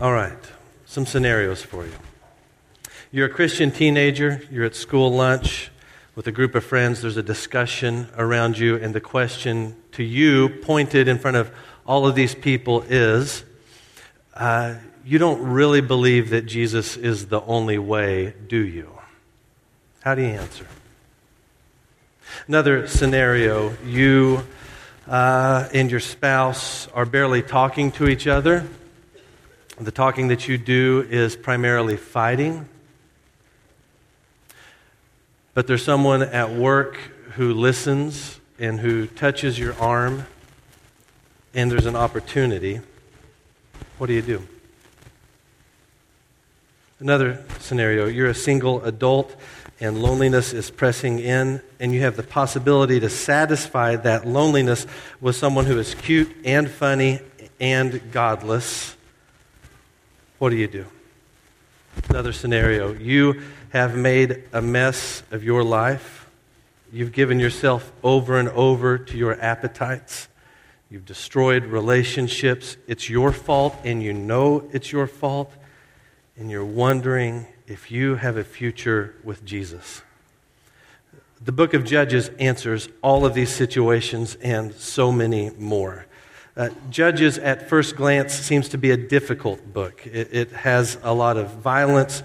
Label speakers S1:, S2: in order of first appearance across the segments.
S1: All right, some scenarios for you. You're a Christian teenager, you're at school lunch with a group of friends, there's a discussion around you, and the question to you, pointed in front of all of these people, is uh, You don't really believe that Jesus is the only way, do you? How do you answer? Another scenario you uh, and your spouse are barely talking to each other. The talking that you do is primarily fighting. But there's someone at work who listens and who touches your arm, and there's an opportunity. What do you do? Another scenario you're a single adult and loneliness is pressing in, and you have the possibility to satisfy that loneliness with someone who is cute and funny and godless. What do you do? Another scenario you have made a mess of your life. You've given yourself over and over to your appetites. You've destroyed relationships. It's your fault, and you know it's your fault, and you're wondering if you have a future with Jesus. The book of Judges answers all of these situations and so many more. Uh, Judges, at first glance, seems to be a difficult book. It, it has a lot of violence,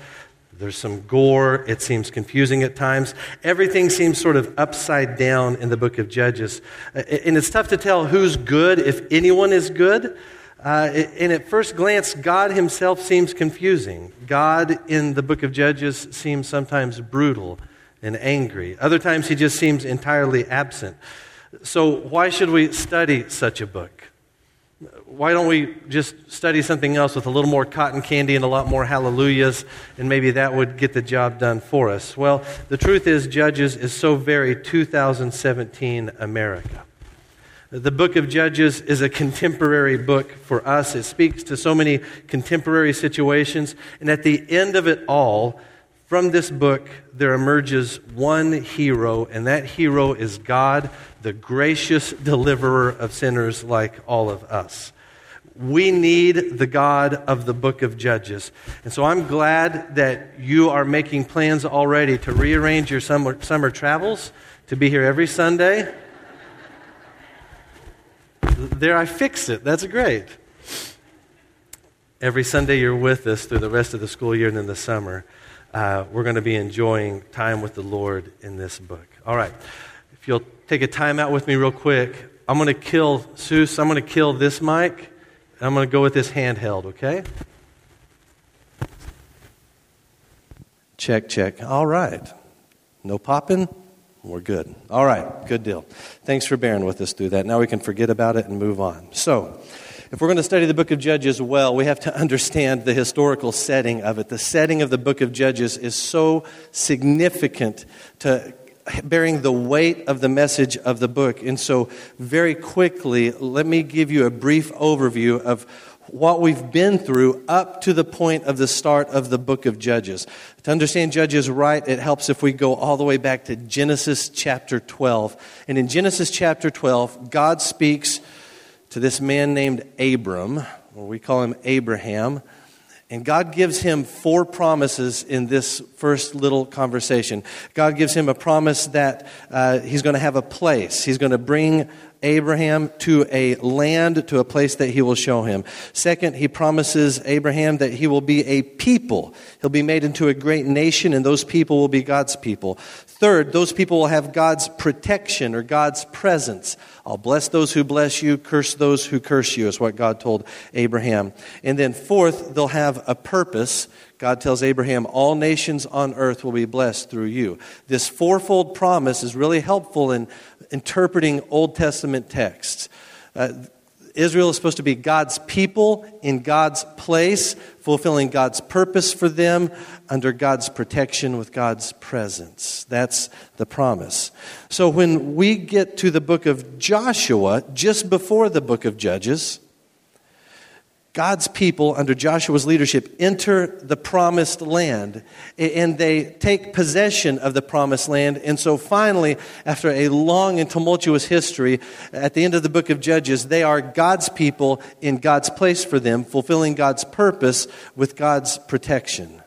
S1: there's some gore. It seems confusing at times. Everything seems sort of upside down in the book of Judges. Uh, and it's tough to tell who's good, if anyone is good. Uh, and at first glance, God himself seems confusing. God in the book of Judges seems sometimes brutal and angry. Other times, he just seems entirely absent. So, why should we study such a book? Why don't we just study something else with a little more cotton candy and a lot more hallelujahs, and maybe that would get the job done for us? Well, the truth is, Judges is so very 2017 America. The book of Judges is a contemporary book for us. It speaks to so many contemporary situations. And at the end of it all, from this book, there emerges one hero, and that hero is God, the gracious deliverer of sinners like all of us. We need the God of the book of Judges. And so I'm glad that you are making plans already to rearrange your summer, summer travels to be here every Sunday. There, I fixed it. That's great. Every Sunday you're with us through the rest of the school year and in the summer uh, we're going to be enjoying time with the Lord in this book. All right. If you'll take a time out with me real quick, I'm going to kill Seuss. I'm going to kill this mic. I'm going to go with this handheld, okay? Check, check. All right. No popping? We're good. All right. Good deal. Thanks for bearing with us through that. Now we can forget about it and move on. So, if we're going to study the book of Judges well, we have to understand the historical setting of it. The setting of the book of Judges is so significant to bearing the weight of the message of the book. And so, very quickly, let me give you a brief overview of what we've been through up to the point of the start of the book of Judges. To understand Judges right, it helps if we go all the way back to Genesis chapter 12. And in Genesis chapter 12, God speaks to this man named Abram, or we call him Abraham. And God gives him four promises in this first little conversation. God gives him a promise that uh, he's going to have a place. He's going to bring Abraham to a land, to a place that he will show him. Second, he promises Abraham that he will be a people. He'll be made into a great nation, and those people will be God's people. Third, those people will have God's protection or God's presence. I'll bless those who bless you, curse those who curse you, is what God told Abraham. And then fourth, they'll have a purpose. God tells Abraham, All nations on earth will be blessed through you. This fourfold promise is really helpful in interpreting Old Testament texts. Uh, Israel is supposed to be God's people in God's place, fulfilling God's purpose for them under God's protection with God's presence. That's the promise. So when we get to the book of Joshua, just before the book of Judges, God's people under Joshua's leadership enter the promised land and they take possession of the promised land. And so finally, after a long and tumultuous history, at the end of the book of Judges, they are God's people in God's place for them, fulfilling God's purpose with God's protection.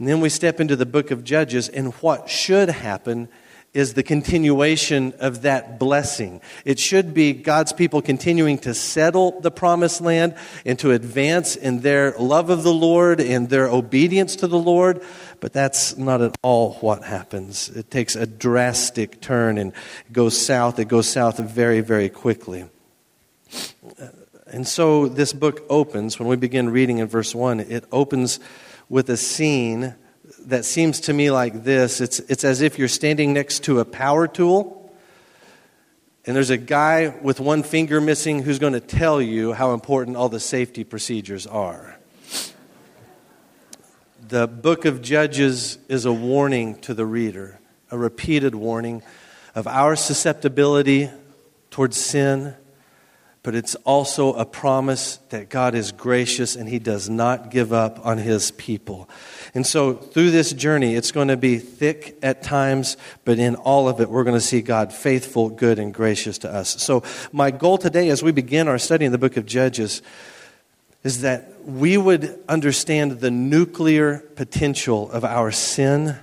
S1: And then we step into the book of Judges, and what should happen is the continuation of that blessing. It should be God's people continuing to settle the promised land and to advance in their love of the Lord and their obedience to the Lord. But that's not at all what happens. It takes a drastic turn and goes south. It goes south very, very quickly. And so this book opens, when we begin reading in verse 1, it opens with a scene that seems to me like this it's, it's as if you're standing next to a power tool, and there's a guy with one finger missing who's going to tell you how important all the safety procedures are. The book of Judges is a warning to the reader, a repeated warning of our susceptibility towards sin but it's also a promise that God is gracious and He does not give up on His people. And so, through this journey, it's going to be thick at times, but in all of it, we're going to see God faithful, good, and gracious to us. So, my goal today, as we begin our study in the book of Judges, is that we would understand the nuclear potential of our sin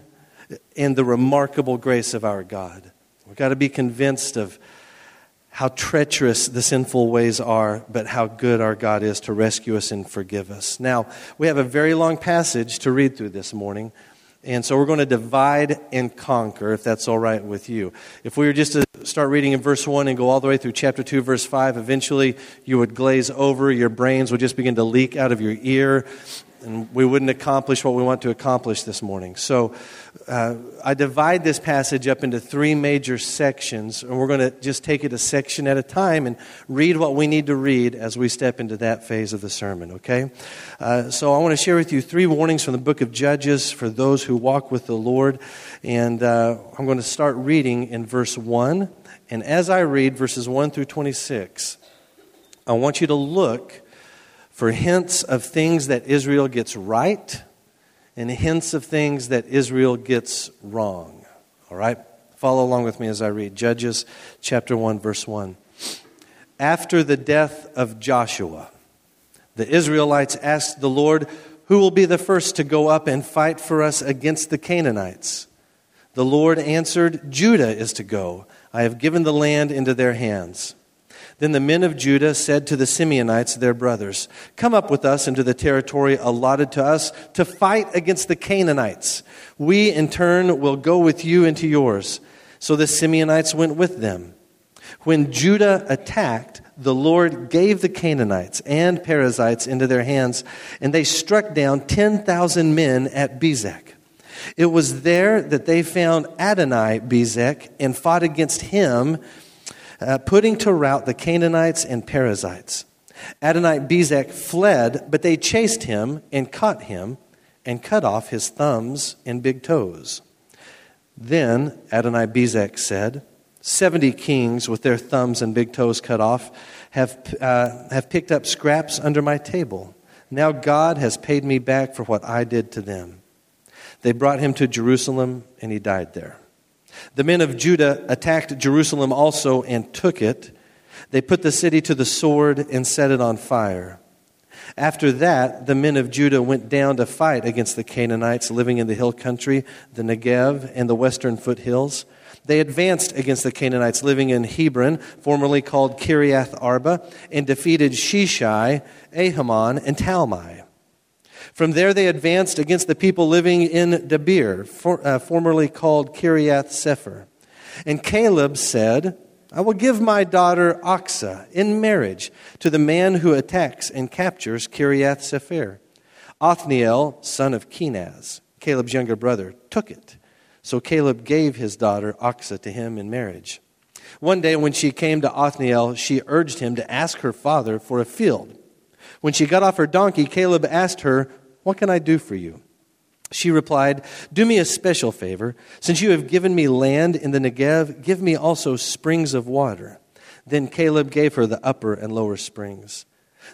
S1: and the remarkable grace of our God. We've got to be convinced of how treacherous the sinful ways are, but how good our God is to rescue us and forgive us. Now, we have a very long passage to read through this morning. And so we're going to divide and conquer, if that's all right with you. If we were just to start reading in verse 1 and go all the way through chapter 2, verse 5, eventually you would glaze over, your brains would just begin to leak out of your ear, and we wouldn't accomplish what we want to accomplish this morning. So uh, I divide this passage up into three major sections, and we're going to just take it a section at a time and read what we need to read as we step into that phase of the sermon, okay? Uh, so I want to share with you three warnings from the book of Judges for those who walk with the Lord, and uh, I'm going to start reading in verse 1. And as I read verses 1 through 26, I want you to look for hints of things that Israel gets right and hints of things that Israel gets wrong. All right? Follow along with me as I read Judges chapter 1, verse 1. After the death of Joshua, the Israelites asked the Lord, Who will be the first to go up and fight for us against the Canaanites? The Lord answered, Judah is to go. I have given the land into their hands. Then the men of Judah said to the Simeonites, their brothers, Come up with us into the territory allotted to us to fight against the Canaanites. We, in turn, will go with you into yours. So the Simeonites went with them. When Judah attacked, the Lord gave the Canaanites and Perizzites into their hands, and they struck down 10,000 men at Bezek. It was there that they found Adonai Bezek and fought against him uh, putting to rout the Canaanites and Perizzites. Adonai Bezek fled, but they chased him and caught him and cut off his thumbs and big toes. Then Adonai Bezek said, Seventy kings with their thumbs and big toes cut off have, uh, have picked up scraps under my table. Now God has paid me back for what I did to them. They brought him to Jerusalem, and he died there. The men of Judah attacked Jerusalem also and took it. They put the city to the sword and set it on fire. After that, the men of Judah went down to fight against the Canaanites living in the hill country, the Negev, and the western foothills. They advanced against the Canaanites living in Hebron, formerly called Kiriath Arba, and defeated Sheshai, Ahiman, and Talmai. From there, they advanced against the people living in Debir, for, uh, formerly called Kiriath Sepher. And Caleb said, I will give my daughter Achsah in marriage to the man who attacks and captures Kiriath Sepher. Othniel, son of Kenaz, Caleb's younger brother, took it. So Caleb gave his daughter Achsah to him in marriage. One day, when she came to Othniel, she urged him to ask her father for a field. When she got off her donkey, Caleb asked her, what can I do for you? She replied, Do me a special favor. Since you have given me land in the Negev, give me also springs of water. Then Caleb gave her the upper and lower springs.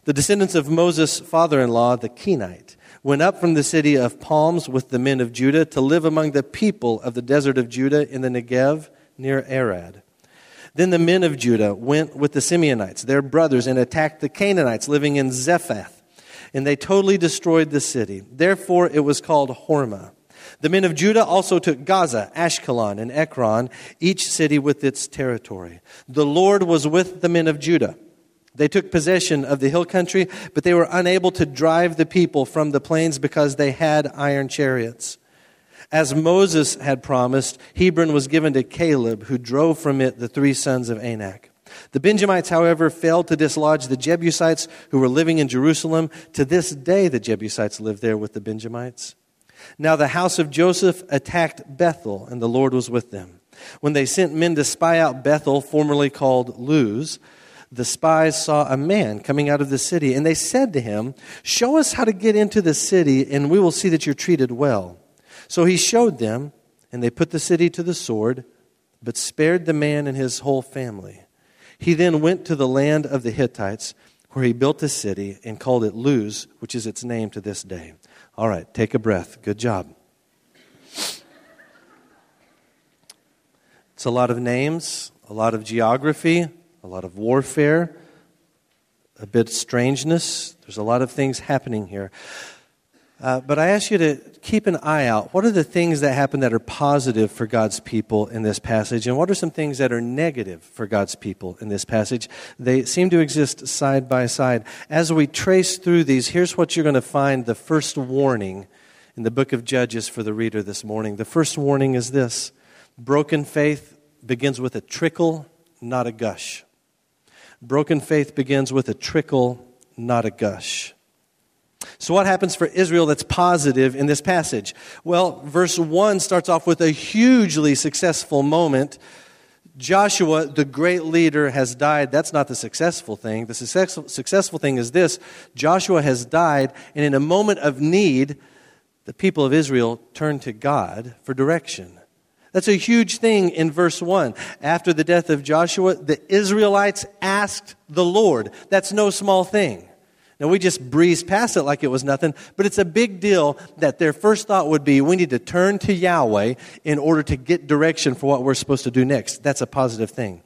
S1: The descendants of Moses' father in law, the Kenite, went up from the city of palms with the men of Judah to live among the people of the desert of Judah in the Negev near Arad. Then the men of Judah went with the Simeonites, their brothers, and attacked the Canaanites living in Zephath, and they totally destroyed the city. Therefore it was called Hormah. The men of Judah also took Gaza, Ashkelon, and Ekron, each city with its territory. The Lord was with the men of Judah. They took possession of the hill country, but they were unable to drive the people from the plains because they had iron chariots. As Moses had promised, Hebron was given to Caleb, who drove from it the three sons of Anak. The Benjamites, however, failed to dislodge the Jebusites who were living in Jerusalem. To this day, the Jebusites live there with the Benjamites. Now the house of Joseph attacked Bethel, and the Lord was with them. When they sent men to spy out Bethel, formerly called Luz, the spies saw a man coming out of the city, and they said to him, Show us how to get into the city, and we will see that you're treated well. So he showed them, and they put the city to the sword, but spared the man and his whole family. He then went to the land of the Hittites, where he built a city and called it Luz, which is its name to this day. All right, take a breath. Good job. It's a lot of names, a lot of geography, a lot of warfare, a bit of strangeness. There's a lot of things happening here. Uh, but I ask you to keep an eye out. What are the things that happen that are positive for God's people in this passage? And what are some things that are negative for God's people in this passage? They seem to exist side by side. As we trace through these, here's what you're going to find the first warning in the book of Judges for the reader this morning. The first warning is this broken faith begins with a trickle, not a gush. Broken faith begins with a trickle, not a gush. So, what happens for Israel that's positive in this passage? Well, verse 1 starts off with a hugely successful moment. Joshua, the great leader, has died. That's not the successful thing. The successful, successful thing is this Joshua has died, and in a moment of need, the people of Israel turn to God for direction. That's a huge thing in verse 1. After the death of Joshua, the Israelites asked the Lord. That's no small thing. Now, we just breezed past it like it was nothing, but it's a big deal that their first thought would be we need to turn to Yahweh in order to get direction for what we're supposed to do next. That's a positive thing.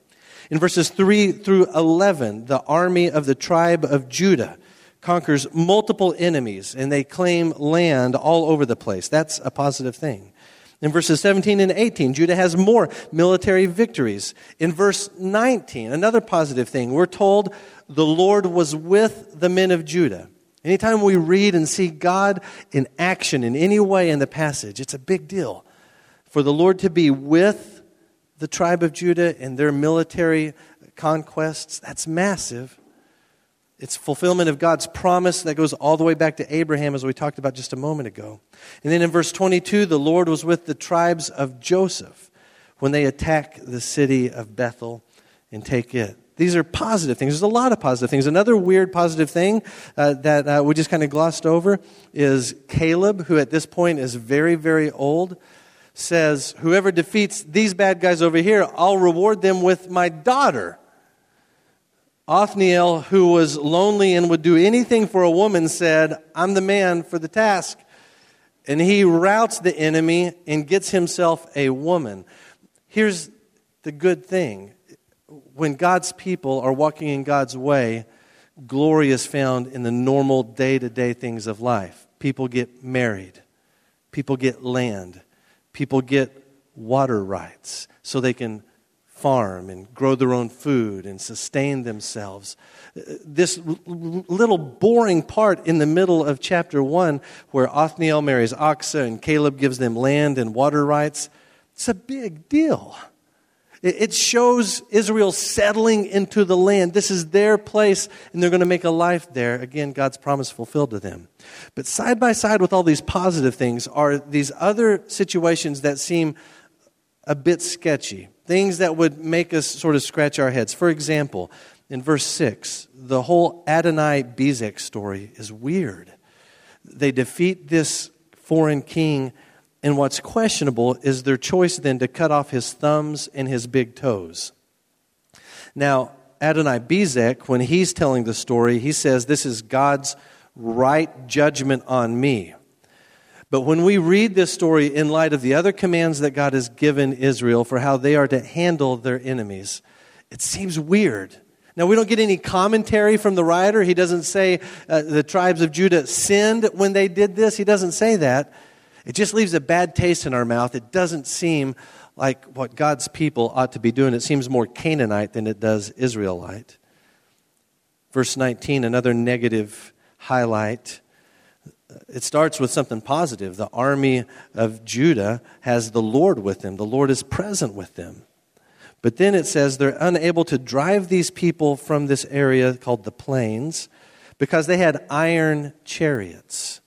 S1: In verses 3 through 11, the army of the tribe of Judah conquers multiple enemies and they claim land all over the place. That's a positive thing. In verses 17 and 18, Judah has more military victories. In verse 19, another positive thing, we're told the Lord was with the men of Judah. Anytime we read and see God in action in any way in the passage, it's a big deal. For the Lord to be with the tribe of Judah and their military conquests, that's massive. It's fulfillment of God's promise that goes all the way back to Abraham, as we talked about just a moment ago. And then in verse 22, the Lord was with the tribes of Joseph when they attack the city of Bethel and take it. These are positive things. There's a lot of positive things. Another weird positive thing uh, that uh, we just kind of glossed over is Caleb, who at this point is very, very old, says, Whoever defeats these bad guys over here, I'll reward them with my daughter. Othniel, who was lonely and would do anything for a woman, said, I'm the man for the task. And he routs the enemy and gets himself a woman. Here's the good thing when God's people are walking in God's way, glory is found in the normal day to day things of life. People get married, people get land, people get water rights so they can farm and grow their own food and sustain themselves. This little boring part in the middle of chapter 1 where Othniel marries Achsah and Caleb gives them land and water rights, it's a big deal. It shows Israel settling into the land. This is their place, and they're going to make a life there. Again, God's promise fulfilled to them. But side by side with all these positive things are these other situations that seem a bit sketchy, things that would make us sort of scratch our heads. For example, in verse 6, the whole Adonai Bezek story is weird. They defeat this foreign king and what's questionable is their choice then to cut off his thumbs and his big toes. Now, Adonai Bezek, when he's telling the story, he says, This is God's right judgment on me. But when we read this story in light of the other commands that God has given Israel for how they are to handle their enemies, it seems weird. Now, we don't get any commentary from the writer. He doesn't say uh, the tribes of Judah sinned when they did this. He doesn't say that. It just leaves a bad taste in our mouth. It doesn't seem like what God's people ought to be doing. It seems more Canaanite than it does Israelite. Verse 19, another negative highlight. It starts with something positive. The army of Judah has the Lord with them, the Lord is present with them. But then it says they're unable to drive these people from this area called the plains because they had iron chariots.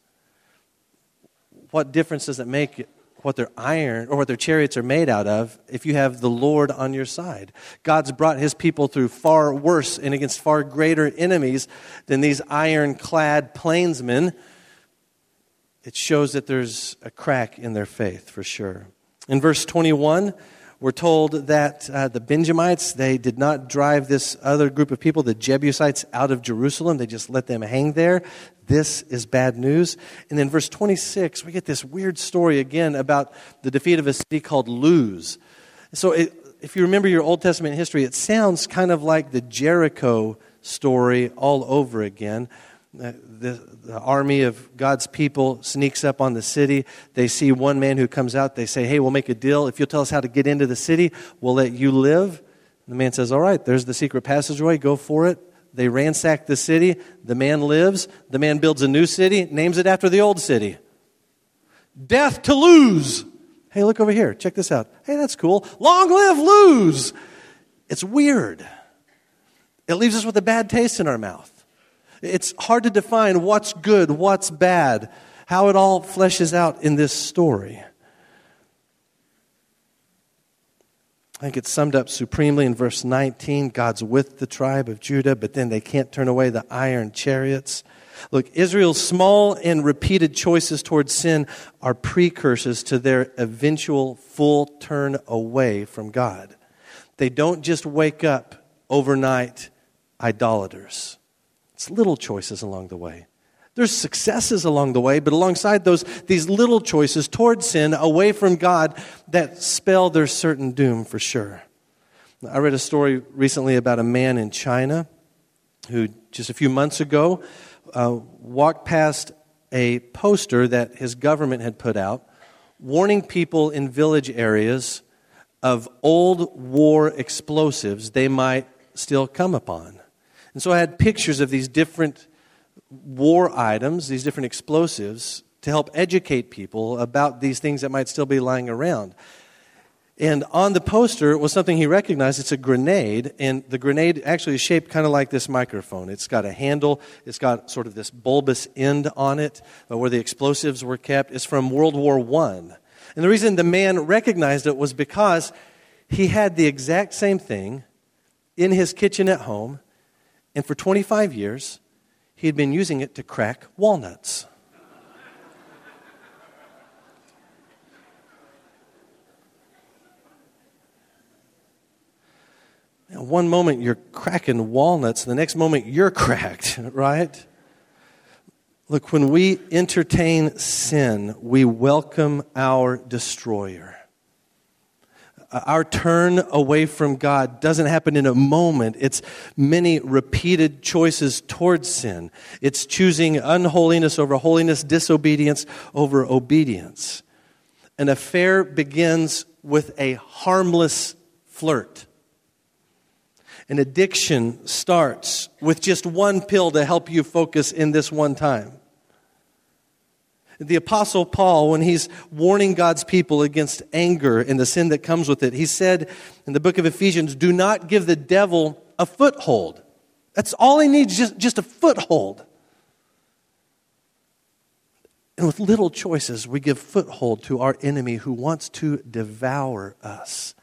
S1: What difference does it make what their iron or what their chariots are made out of if you have the Lord on your side. God's brought his people through far worse and against far greater enemies than these iron clad plainsmen. It shows that there's a crack in their faith for sure. In verse 21, we're told that uh, the Benjamites, they did not drive this other group of people, the Jebusites, out of Jerusalem. They just let them hang there. This is bad news. And then verse 26, we get this weird story again about the defeat of a city called Luz. So it, if you remember your Old Testament history, it sounds kind of like the Jericho story all over again. Uh, the, the, army of God's people sneaks up on the city. They see one man who comes out. They say, Hey, we'll make a deal. If you'll tell us how to get into the city, we'll let you live. And the man says, All right, there's the secret passageway. Go for it. They ransack the city. The man lives. The man builds a new city, names it after the old city. Death to Luz. Hey, look over here. Check this out. Hey, that's cool. Long live Luz. It's weird. It leaves us with a bad taste in our mouth. It's hard to define what's good, what's bad, how it all fleshes out in this story. I think it's summed up supremely in verse 19. God's with the tribe of Judah, but then they can't turn away the iron chariots. Look, Israel's small and repeated choices towards sin are precursors to their eventual full turn away from God. They don't just wake up overnight idolaters. It's little choices along the way. There's successes along the way, but alongside those, these little choices toward sin, away from God, that spell their certain doom for sure. I read a story recently about a man in China who, just a few months ago, uh, walked past a poster that his government had put out warning people in village areas of old war explosives they might still come upon. And so I had pictures of these different war items, these different explosives, to help educate people about these things that might still be lying around. And on the poster was something he recognized. It's a grenade, and the grenade actually is shaped kind of like this microphone. It's got a handle, it's got sort of this bulbous end on it uh, where the explosives were kept. It's from World War I. And the reason the man recognized it was because he had the exact same thing in his kitchen at home and for 25 years, he had been using it to crack walnuts. Now, one moment you're cracking walnuts, the next moment you're cracked, right? Look, when we entertain sin, we welcome our destroyer. Our turn away from God doesn't happen in a moment. It's many repeated choices towards sin. It's choosing unholiness over holiness, disobedience over obedience. An affair begins with a harmless flirt. An addiction starts with just one pill to help you focus in this one time. The Apostle Paul, when he's warning God's people against anger and the sin that comes with it, he said in the book of Ephesians, Do not give the devil a foothold. That's all he needs, just, just a foothold. And with little choices, we give foothold to our enemy who wants to devour us.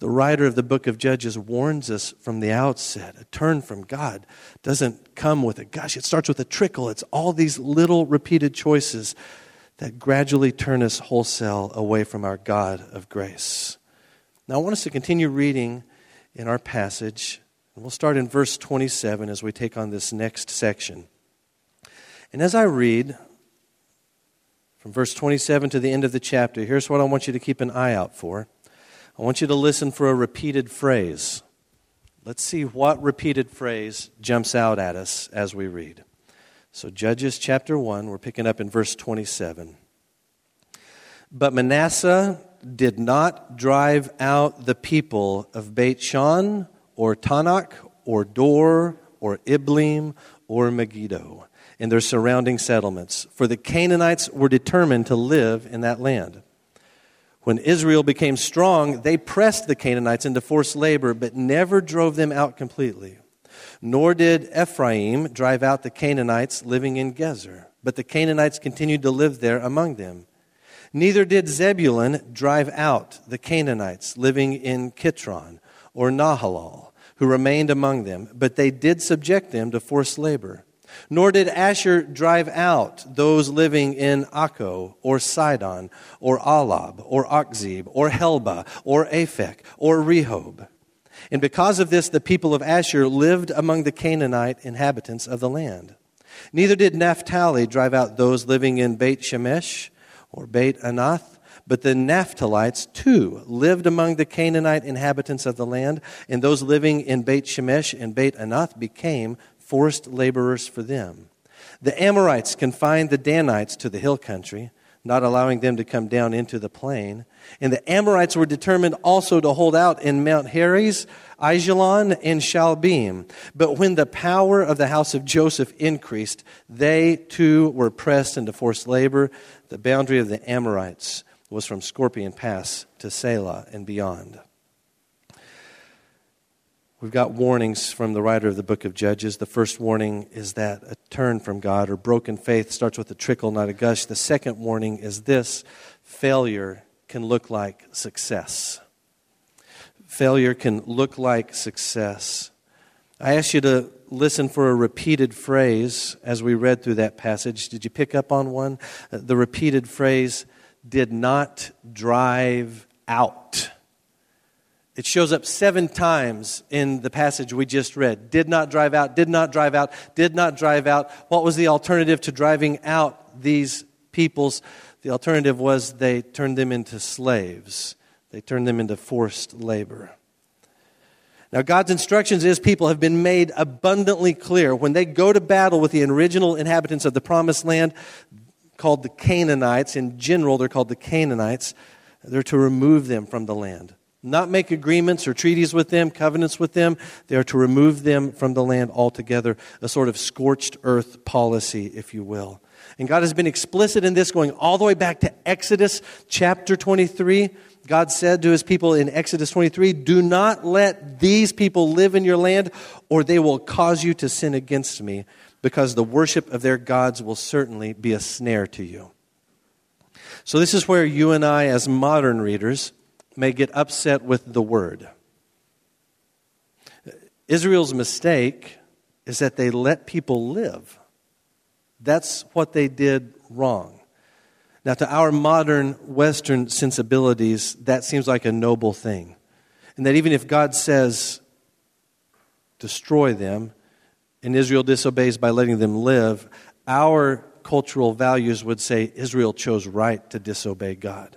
S1: The writer of the book of Judges warns us from the outset a turn from God doesn't come with a gush, it starts with a trickle. It's all these little repeated choices that gradually turn us wholesale away from our God of grace. Now, I want us to continue reading in our passage And we'll start in verse 27 as we take on this next section. And as I read from verse 27 to the end of the chapter, here's what I want you to keep an eye out for. I want you to listen for a repeated phrase. Let's see what repeated phrase jumps out at us as we read. So, Judges chapter 1, we're picking up in verse 27. But Manasseh did not drive out the people of Beth Shan or Taanach or Dor or Ibleam or Megiddo and their surrounding settlements, for the Canaanites were determined to live in that land. When Israel became strong, they pressed the Canaanites into forced labor, but never drove them out completely. Nor did Ephraim drive out the Canaanites living in Gezer, but the Canaanites continued to live there among them. Neither did Zebulun drive out the Canaanites living in Kitron or Nahalal, who remained among them, but they did subject them to forced labor. Nor did Asher drive out those living in Akko, or Sidon, or Ahlab, or Achzib, or Helba, or Aphek, or Rehob. And because of this, the people of Asher lived among the Canaanite inhabitants of the land. Neither did Naphtali drive out those living in Beth Shemesh, or Beth Anath, but the Naphtalites too lived among the Canaanite inhabitants of the land, and those living in Beth Shemesh and Beth Anath became forced laborers for them. The Amorites confined the Danites to the hill country, not allowing them to come down into the plain. And the Amorites were determined also to hold out in Mount Heres, Aijalon, and Shaalbim. But when the power of the house of Joseph increased, they too were pressed into forced labor. The boundary of the Amorites was from Scorpion Pass to Selah and beyond. We've got warnings from the writer of the book of Judges. The first warning is that a turn from God or broken faith starts with a trickle, not a gush. The second warning is this failure can look like success. Failure can look like success. I asked you to listen for a repeated phrase as we read through that passage. Did you pick up on one? Uh, the repeated phrase, did not drive out. It shows up seven times in the passage we just read. Did not drive out, did not drive out, did not drive out. What was the alternative to driving out these peoples? The alternative was they turned them into slaves, they turned them into forced labor. Now, God's instructions is people have been made abundantly clear. When they go to battle with the original inhabitants of the promised land, called the Canaanites, in general, they're called the Canaanites, they're to remove them from the land not make agreements or treaties with them, covenants with them. They are to remove them from the land altogether, a sort of scorched earth policy, if you will. And God has been explicit in this going all the way back to Exodus chapter 23. God said to his people in Exodus 23, Do not let these people live in your land, or they will cause you to sin against me, because the worship of their gods will certainly be a snare to you. So, this is where you and I, as modern readers, may get upset with the word. Israel's mistake is that they let people live. That's what they did wrong. Now, to our modern Western sensibilities, that seems like a noble thing. And that even if God says, destroy them, and Israel disobeys by letting them live, our cultural values would say Israel chose right to disobey God.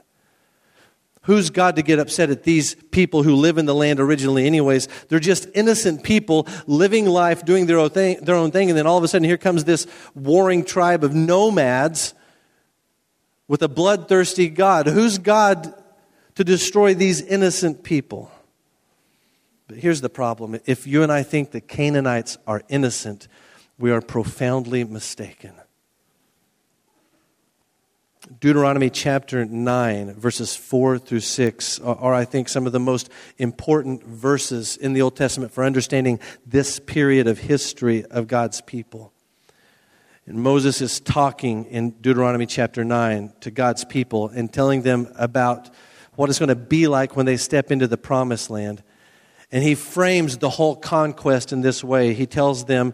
S1: Who's God to get upset at these people who live in the land originally, anyways? They're just innocent people living life, doing their own, thing, their own thing, and then all of a sudden here comes this warring tribe of nomads with a bloodthirsty God. Who's God to destroy these innocent people? But here's the problem if you and I think the Canaanites are innocent, we are profoundly mistaken. Deuteronomy chapter 9, verses 4 through 6, are, I think, some of the most important verses in the Old Testament for understanding this period of history of God's people. And Moses is talking in Deuteronomy chapter 9 to God's people and telling them about what it's going to be like when they step into the promised land. And he frames the whole conquest in this way. He tells them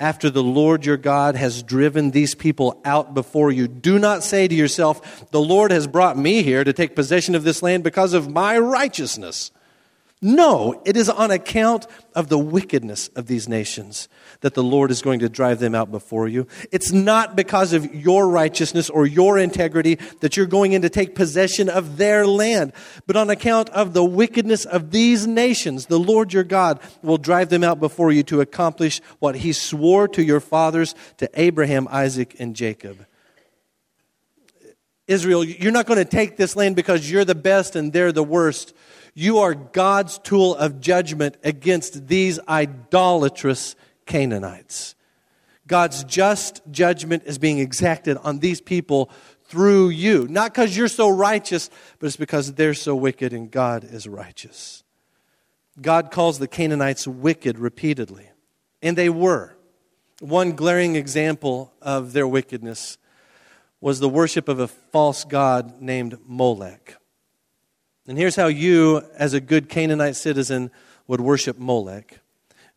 S1: after the Lord your God has driven these people out before you. Do not say to yourself, The Lord has brought me here to take possession of this land because of my righteousness. No, it is on account of the wickedness of these nations that the Lord is going to drive them out before you. It's not because of your righteousness or your integrity that you're going in to take possession of their land, but on account of the wickedness of these nations, the Lord your God will drive them out before you to accomplish what he swore to your fathers, to Abraham, Isaac, and Jacob. Israel, you're not going to take this land because you're the best and they're the worst. You are God's tool of judgment against these idolatrous Canaanites. God's just judgment is being exacted on these people through you. Not because you're so righteous, but it's because they're so wicked and God is righteous. God calls the Canaanites wicked repeatedly, and they were. One glaring example of their wickedness was the worship of a false god named Molech. And here's how you, as a good Canaanite citizen, would worship Molech.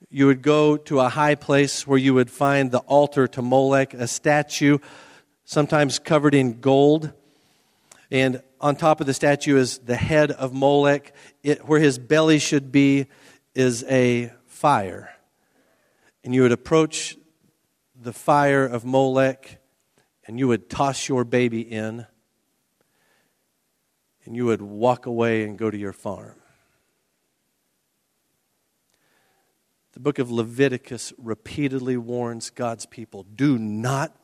S1: You would go to a high place where you would find the altar to Molech, a statue, sometimes covered in gold. And on top of the statue is the head of Molech. It, where his belly should be is a fire. And you would approach the fire of Molech and you would toss your baby in and you would walk away and go to your farm. The book of Leviticus repeatedly warns God's people do not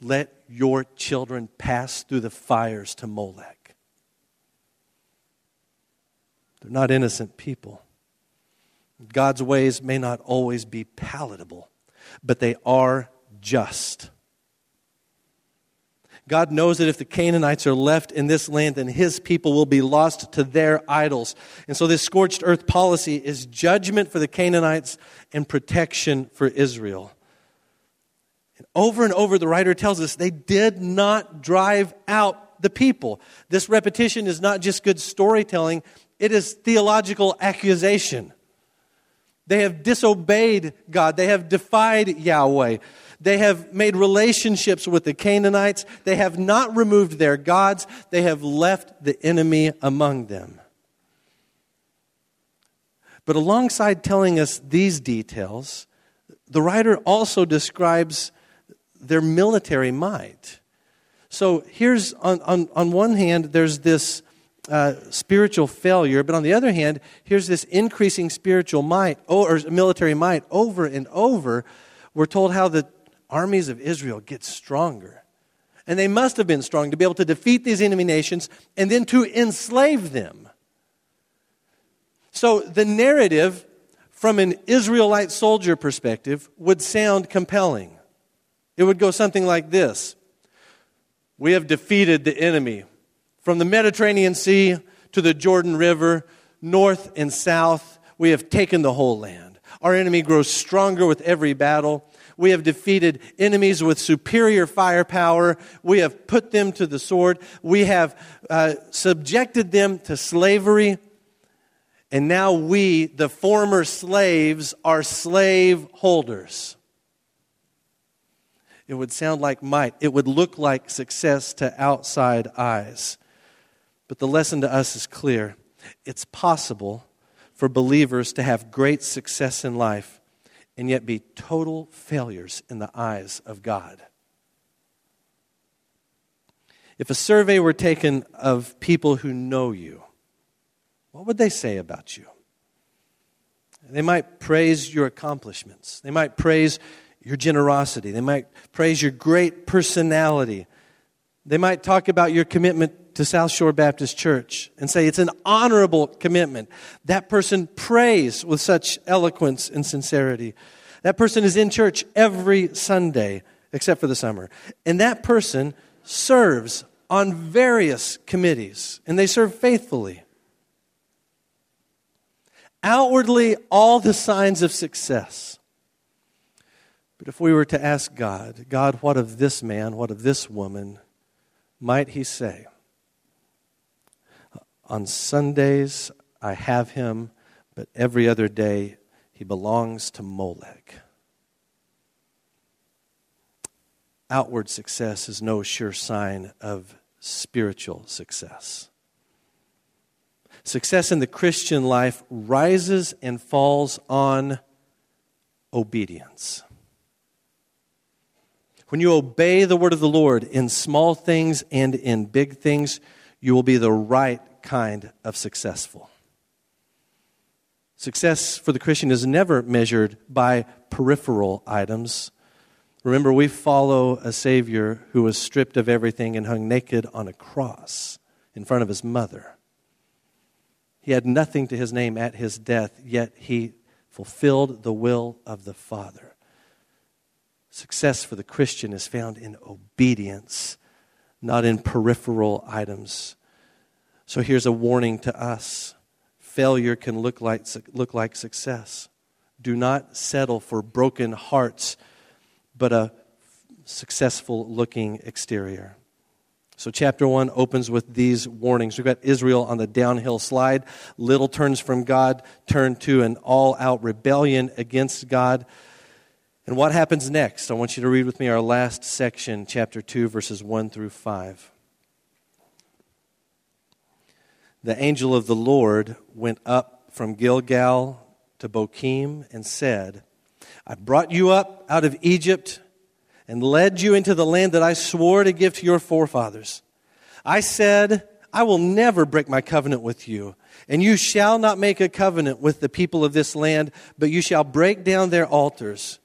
S1: let your children pass through the fires to Molech. They're not innocent people. God's ways may not always be palatable, but they are just. God knows that if the Canaanites are left in this land, then his people will be lost to their idols. And so, this scorched earth policy is judgment for the Canaanites and protection for Israel. And over and over, the writer tells us they did not drive out the people. This repetition is not just good storytelling, it is theological accusation. They have disobeyed God, they have defied Yahweh. They have made relationships with the Canaanites. They have not removed their gods. They have left the enemy among them. But alongside telling us these details, the writer also describes their military might. So here's, on, on, on one hand, there's this uh, spiritual failure, but on the other hand, here's this increasing spiritual might, or military might, over and over. We're told how the armies of Israel get stronger. And they must have been strong to be able to defeat these enemy nations and then to enslave them. So the narrative from an Israelite soldier perspective would sound compelling. It would go something like this We have defeated the enemy from the Mediterranean Sea to the Jordan River, north and south. We have taken the whole land. Our enemy grows stronger with every battle. We have defeated enemies with superior firepower. We have put them to the sword. We have uh, subjected them to slavery. And now we, the former slaves, are slave holders. It would sound like might. It would look like success to outside eyes. But the lesson to us is clear it's possible for believers to have great success in life and yet be total failures in the eyes of God. If a survey were taken of people who know you, what would they say about you? They might praise your accomplishments. They might praise your generosity. They might praise your great personality. They might talk about your commitment to South Shore Baptist Church and say it's an honorable commitment. That person prays with such eloquence and sincerity. That person is in church every Sunday, except for the summer. And that person serves on various committees, and they serve faithfully. Outwardly, all the signs of success. But if we were to ask God, God, what of this man, what of this woman, might he say, on Sundays, I have him, but every other day, he belongs to Molech. Outward success is no sure sign of spiritual success. Success in the Christian life rises and falls on obedience. When you obey the word of the Lord in small things and in big things, you will be the right kind of successful. Success for the Christian is never measured by peripheral items. Remember, we follow a Savior who was stripped of everything and hung naked on a cross in front of his mother. He had nothing to his name at his death, yet he fulfilled the will of the Father. Success for the Christian is found in obedience, not in peripheral items. So here's a warning to us failure can look like, look like success. Do not settle for broken hearts, but a successful looking exterior. So, chapter one opens with these warnings. We've got Israel on the downhill slide. Little turns from God turn to an all out rebellion against God. And what happens next? I want you to read with me our last section, chapter 2, verses 1 through 5. The angel of the Lord went up from Gilgal to Bochim and said, I brought you up out of Egypt and led you into the land that I swore to give to your forefathers. I said, I will never break my covenant with you, and you shall not make a covenant with the people of this land, but you shall break down their altars.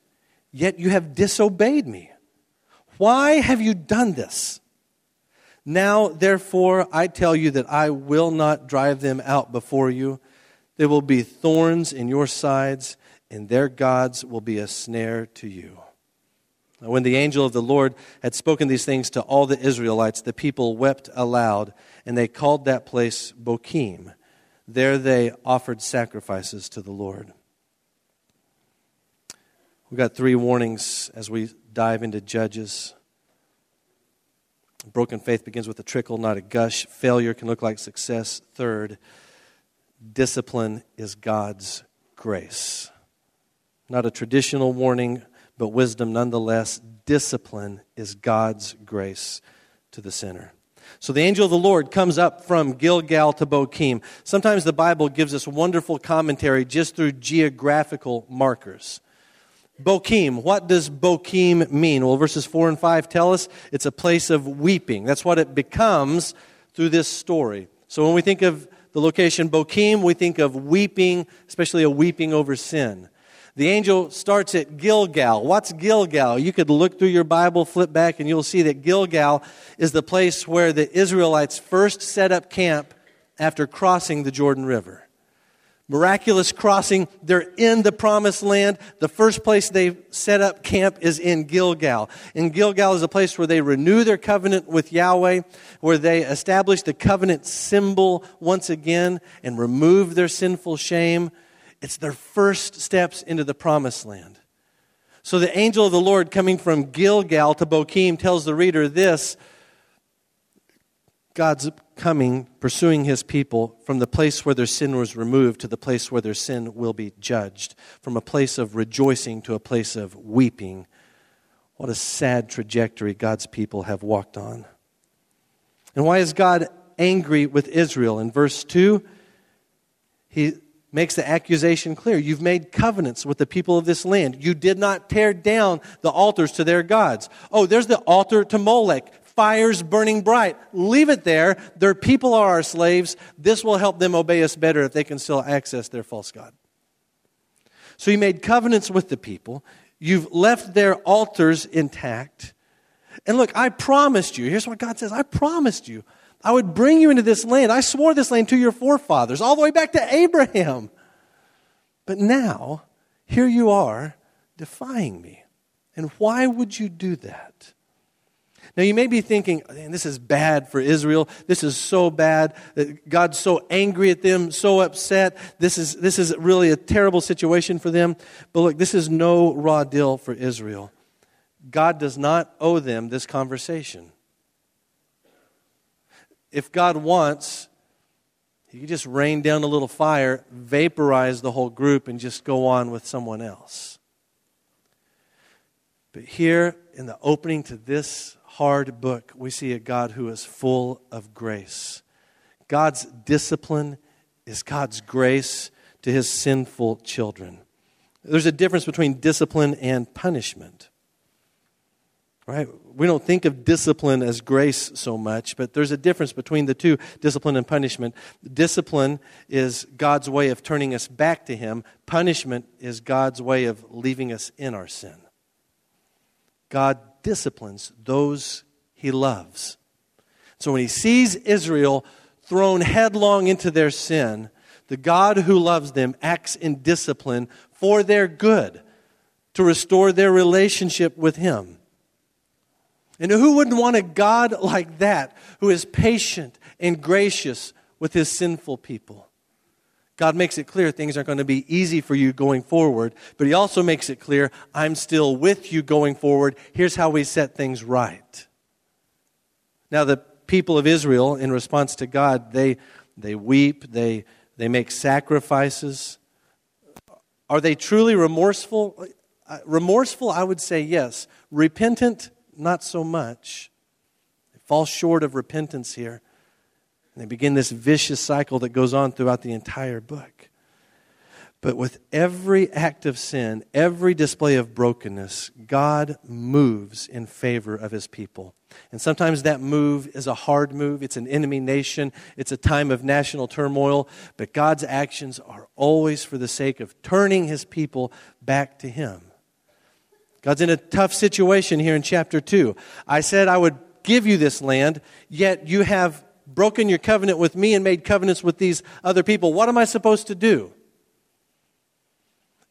S1: Yet you have disobeyed me. Why have you done this? Now, therefore, I tell you that I will not drive them out before you. There will be thorns in your sides, and their gods will be a snare to you. When the angel of the Lord had spoken these things to all the Israelites, the people wept aloud, and they called that place Bochim. There they offered sacrifices to the Lord. We've got three warnings as we dive into Judges. Broken faith begins with a trickle, not a gush. Failure can look like success. Third, discipline is God's grace. Not a traditional warning, but wisdom nonetheless. Discipline is God's grace to the sinner. So the angel of the Lord comes up from Gilgal to Bochim. Sometimes the Bible gives us wonderful commentary just through geographical markers. Bochim. What does Bochim mean? Well, verses 4 and 5 tell us it's a place of weeping. That's what it becomes through this story. So when we think of the location Bochim, we think of weeping, especially a weeping over sin. The angel starts at Gilgal. What's Gilgal? You could look through your Bible, flip back, and you'll see that Gilgal is the place where the Israelites first set up camp after crossing the Jordan River. Miraculous crossing, they're in the promised land. The first place they set up camp is in Gilgal. And Gilgal is a place where they renew their covenant with Yahweh, where they establish the covenant symbol once again and remove their sinful shame it's their first steps into the promised land. So the angel of the Lord coming from Gilgal to Bochim tells the reader this God's coming, pursuing his people from the place where their sin was removed to the place where their sin will be judged, from a place of rejoicing to a place of weeping. What a sad trajectory God's people have walked on. And why is God angry with Israel? In verse 2, he makes the accusation clear. You've made covenants with the people of this land. You did not tear down the altars to their gods. Oh, there's the altar to Molech. Fires burning bright. Leave it there. Their people are our slaves. This will help them obey us better if they can still access their false God. So you made covenants with the people. You've left their altars intact. And look, I promised you, here's what God says I promised you I would bring you into this land. I swore this land to your forefathers, all the way back to Abraham. But now, here you are defying me. And why would you do that? Now, you may be thinking, this is bad for Israel. This is so bad. God's so angry at them, so upset. This is, this is really a terrible situation for them. But look, this is no raw deal for Israel. God does not owe them this conversation if God wants, He could just rain down a little fire, vaporize the whole group, and just go on with someone else. But here in the opening to this hard book, we see a God who is full of grace. God's discipline is God's grace to his sinful children. There's a difference between discipline and punishment. Right? We don't think of discipline as grace so much, but there's a difference between the two discipline and punishment. Discipline is God's way of turning us back to Him, punishment is God's way of leaving us in our sin. God disciplines those He loves. So when He sees Israel thrown headlong into their sin, the God who loves them acts in discipline for their good to restore their relationship with Him. And who wouldn't want a God like that who is patient and gracious with His sinful people? God makes it clear things aren't going to be easy for you going forward, but He also makes it clear I'm still with you going forward. Here's how we set things right. Now, the people of Israel, in response to God, they, they weep, they, they make sacrifices. Are they truly remorseful? Uh, remorseful, I would say yes. Repentant, not so much. They fall short of repentance here. And they begin this vicious cycle that goes on throughout the entire book. But with every act of sin, every display of brokenness, God moves in favor of his people. And sometimes that move is a hard move. It's an enemy nation. It's a time of national turmoil. But God's actions are always for the sake of turning his people back to him. God's in a tough situation here in chapter 2. I said I would give you this land, yet you have broken your covenant with me and made covenants with these other people. What am I supposed to do?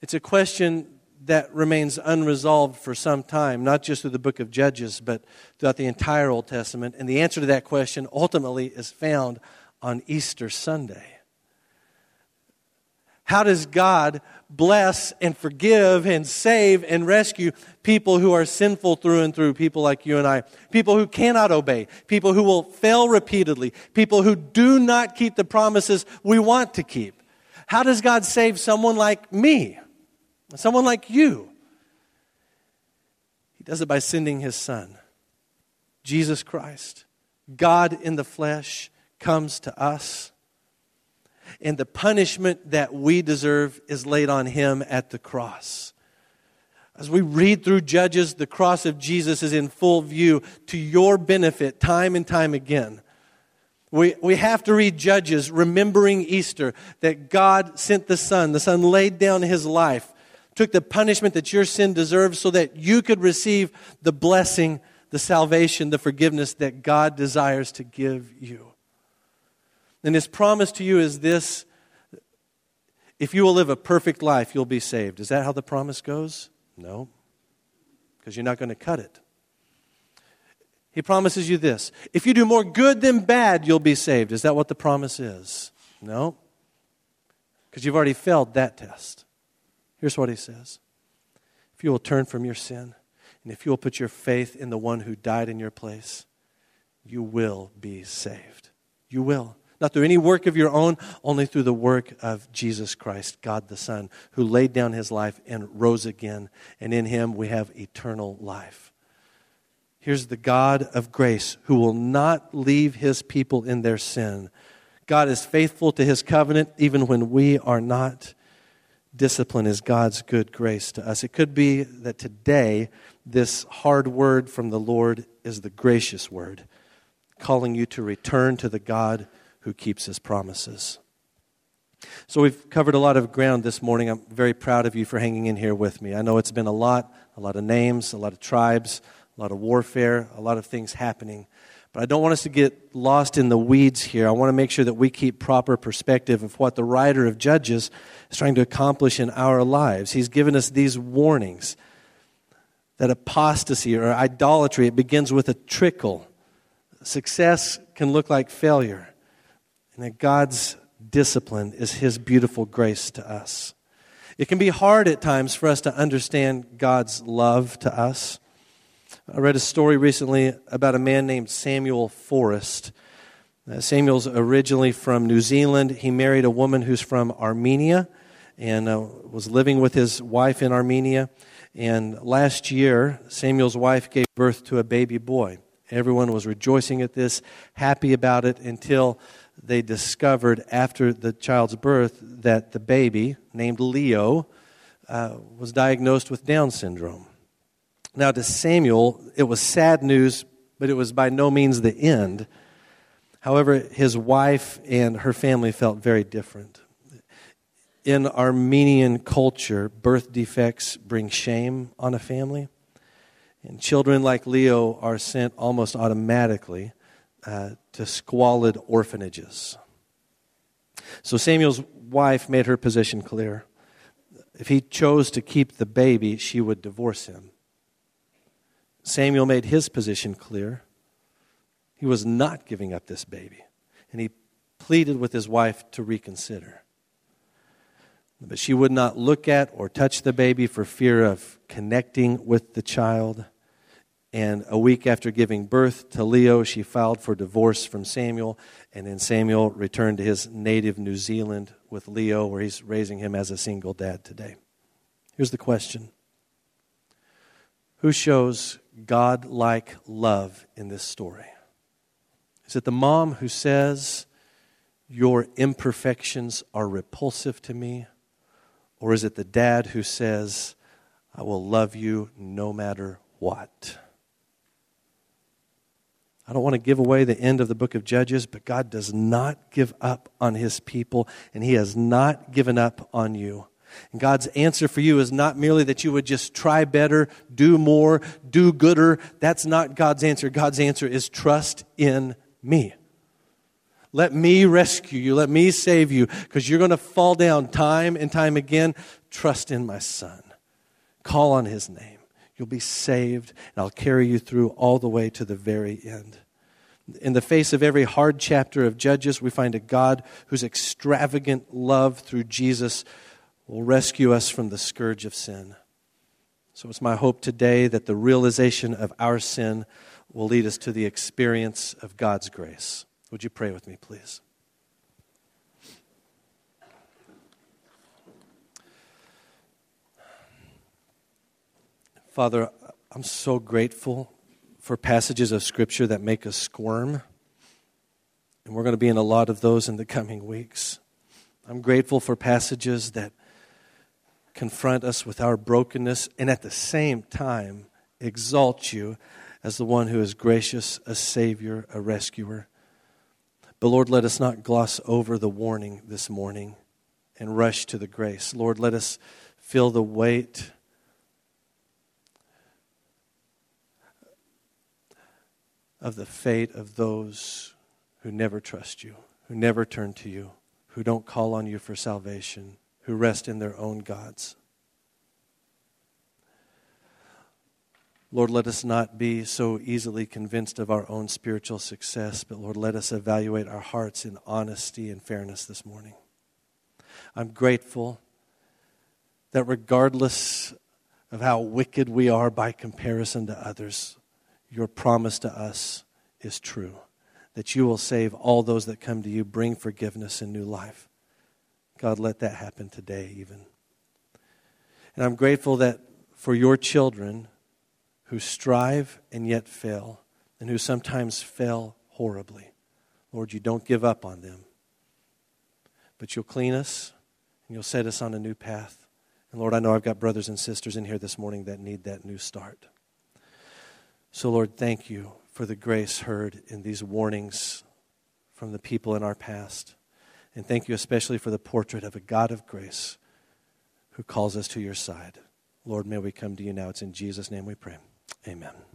S1: It's a question that remains unresolved for some time, not just through the book of Judges, but throughout the entire Old Testament. And the answer to that question ultimately is found on Easter Sunday. How does God bless and forgive and save and rescue people who are sinful through and through, people like you and I, people who cannot obey, people who will fail repeatedly, people who do not keep the promises we want to keep? How does God save someone like me? Someone like you. He does it by sending his son, Jesus Christ. God in the flesh comes to us, and the punishment that we deserve is laid on him at the cross. As we read through Judges, the cross of Jesus is in full view to your benefit time and time again. We, we have to read Judges remembering Easter, that God sent the Son. The Son laid down his life took the punishment that your sin deserves so that you could receive the blessing, the salvation, the forgiveness that God desires to give you. And his promise to you is this if you will live a perfect life, you'll be saved. Is that how the promise goes? No, because you're not going to cut it. He promises you this if you do more good than bad, you'll be saved. Is that what the promise is? No, because you've already failed that test. Here's what he says If you will turn from your sin, and if you will put your faith in the one who died in your place, you will be saved. You will. Not through any work of your own, only through the work of Jesus Christ, God the Son, who laid down his life and rose again. And in him we have eternal life. Here's the God of grace who will not leave his people in their sin. God is faithful to his covenant even when we are not discipline is God's good grace to us. It could be that today, this hard word from the Lord is the gracious word, calling you to return to the God who keeps his promises. So, we've covered a lot of ground this morning. I'm very proud of you for hanging in here with me. I know it's been a lot, a lot of names, a lot of tribes, a lot of warfare, a lot of things happening. But I don't want us to get lost in the weeds here. I want to make sure that we keep proper perspective of what the writer of Judges is trying to accomplish in our lives. He's given us these warnings that apostasy or idolatry it begins with a trickle. Success can look like failure. And that God's discipline is his beautiful grace to us. It can be hard at times for us to understand God's love to us. I read a story recently about a man named Samuel Forrest. Uh, Samuel's originally from New Zealand. He married a woman who's from Armenia and uh, was living with his wife in Armenia. And last year, Samuel's wife gave birth to a baby boy. Everyone was rejoicing at this, happy about it, until they discovered after the child's birth that the baby, named Leo, uh, was diagnosed with Down syndrome. Now, to Samuel, it was sad news, but it was by no means the end. However, his wife and her family felt very different. In Armenian culture, birth defects bring shame on a family. And children like Leo are sent almost automatically uh, to squalid orphanages. So Samuel's wife made her position clear. If he chose to keep the baby, she would divorce him. Samuel made his position clear. He was not giving up this baby. And he pleaded with his wife to reconsider. But she would not look at or touch the baby for fear of connecting with the child. And a week after giving birth to Leo, she filed for divorce from Samuel. And then Samuel returned to his native New Zealand with Leo, where he's raising him as a single dad today. Here's the question Who shows God like love in this story? Is it the mom who says, Your imperfections are repulsive to me? Or is it the dad who says, I will love you no matter what? I don't want to give away the end of the book of Judges, but God does not give up on his people, and he has not given up on you. And God's answer for you is not merely that you would just try better, do more, do gooder. That's not God's answer. God's answer is trust in me. Let me rescue you. Let me save you because you're going to fall down time and time again. Trust in my son. Call on his name. You'll be saved, and I'll carry you through all the way to the very end. In the face of every hard chapter of Judges, we find a God whose extravagant love through Jesus will rescue us from the scourge of sin. So it's my hope today that the realization of our sin will lead us to the experience of God's grace. Would you pray with me, please? Father, I'm so grateful for passages of Scripture that make us squirm. And we're going to be in a lot of those in the coming weeks. I'm grateful for passages that confront us with our brokenness and at the same time exalt you as the one who is gracious, a Savior, a rescuer. But Lord, let us not gloss over the warning this morning and rush to the grace. Lord, let us feel the weight of the fate of those who never trust you, who never turn to you, who don't call on you for salvation, who rest in their own gods. Lord, let us not be so easily convinced of our own spiritual success, but Lord, let us evaluate our hearts in honesty and fairness this morning. I'm grateful that regardless of how wicked we are by comparison to others, your promise to us is true that you will save all those that come to you, bring forgiveness and new life. God, let that happen today, even. And I'm grateful that for your children who strive and yet fail, and who sometimes fail horribly, Lord, you don't give up on them, but you'll clean us and you'll set us on a new path. And Lord, I know I've got brothers and sisters in here this morning that need that new start. So, Lord, thank you for the grace heard in these warnings from the people in our past. And thank you especially for the portrait of a God of grace who calls us to your side. Lord, may we come to you now. It's in Jesus' name we pray. Amen.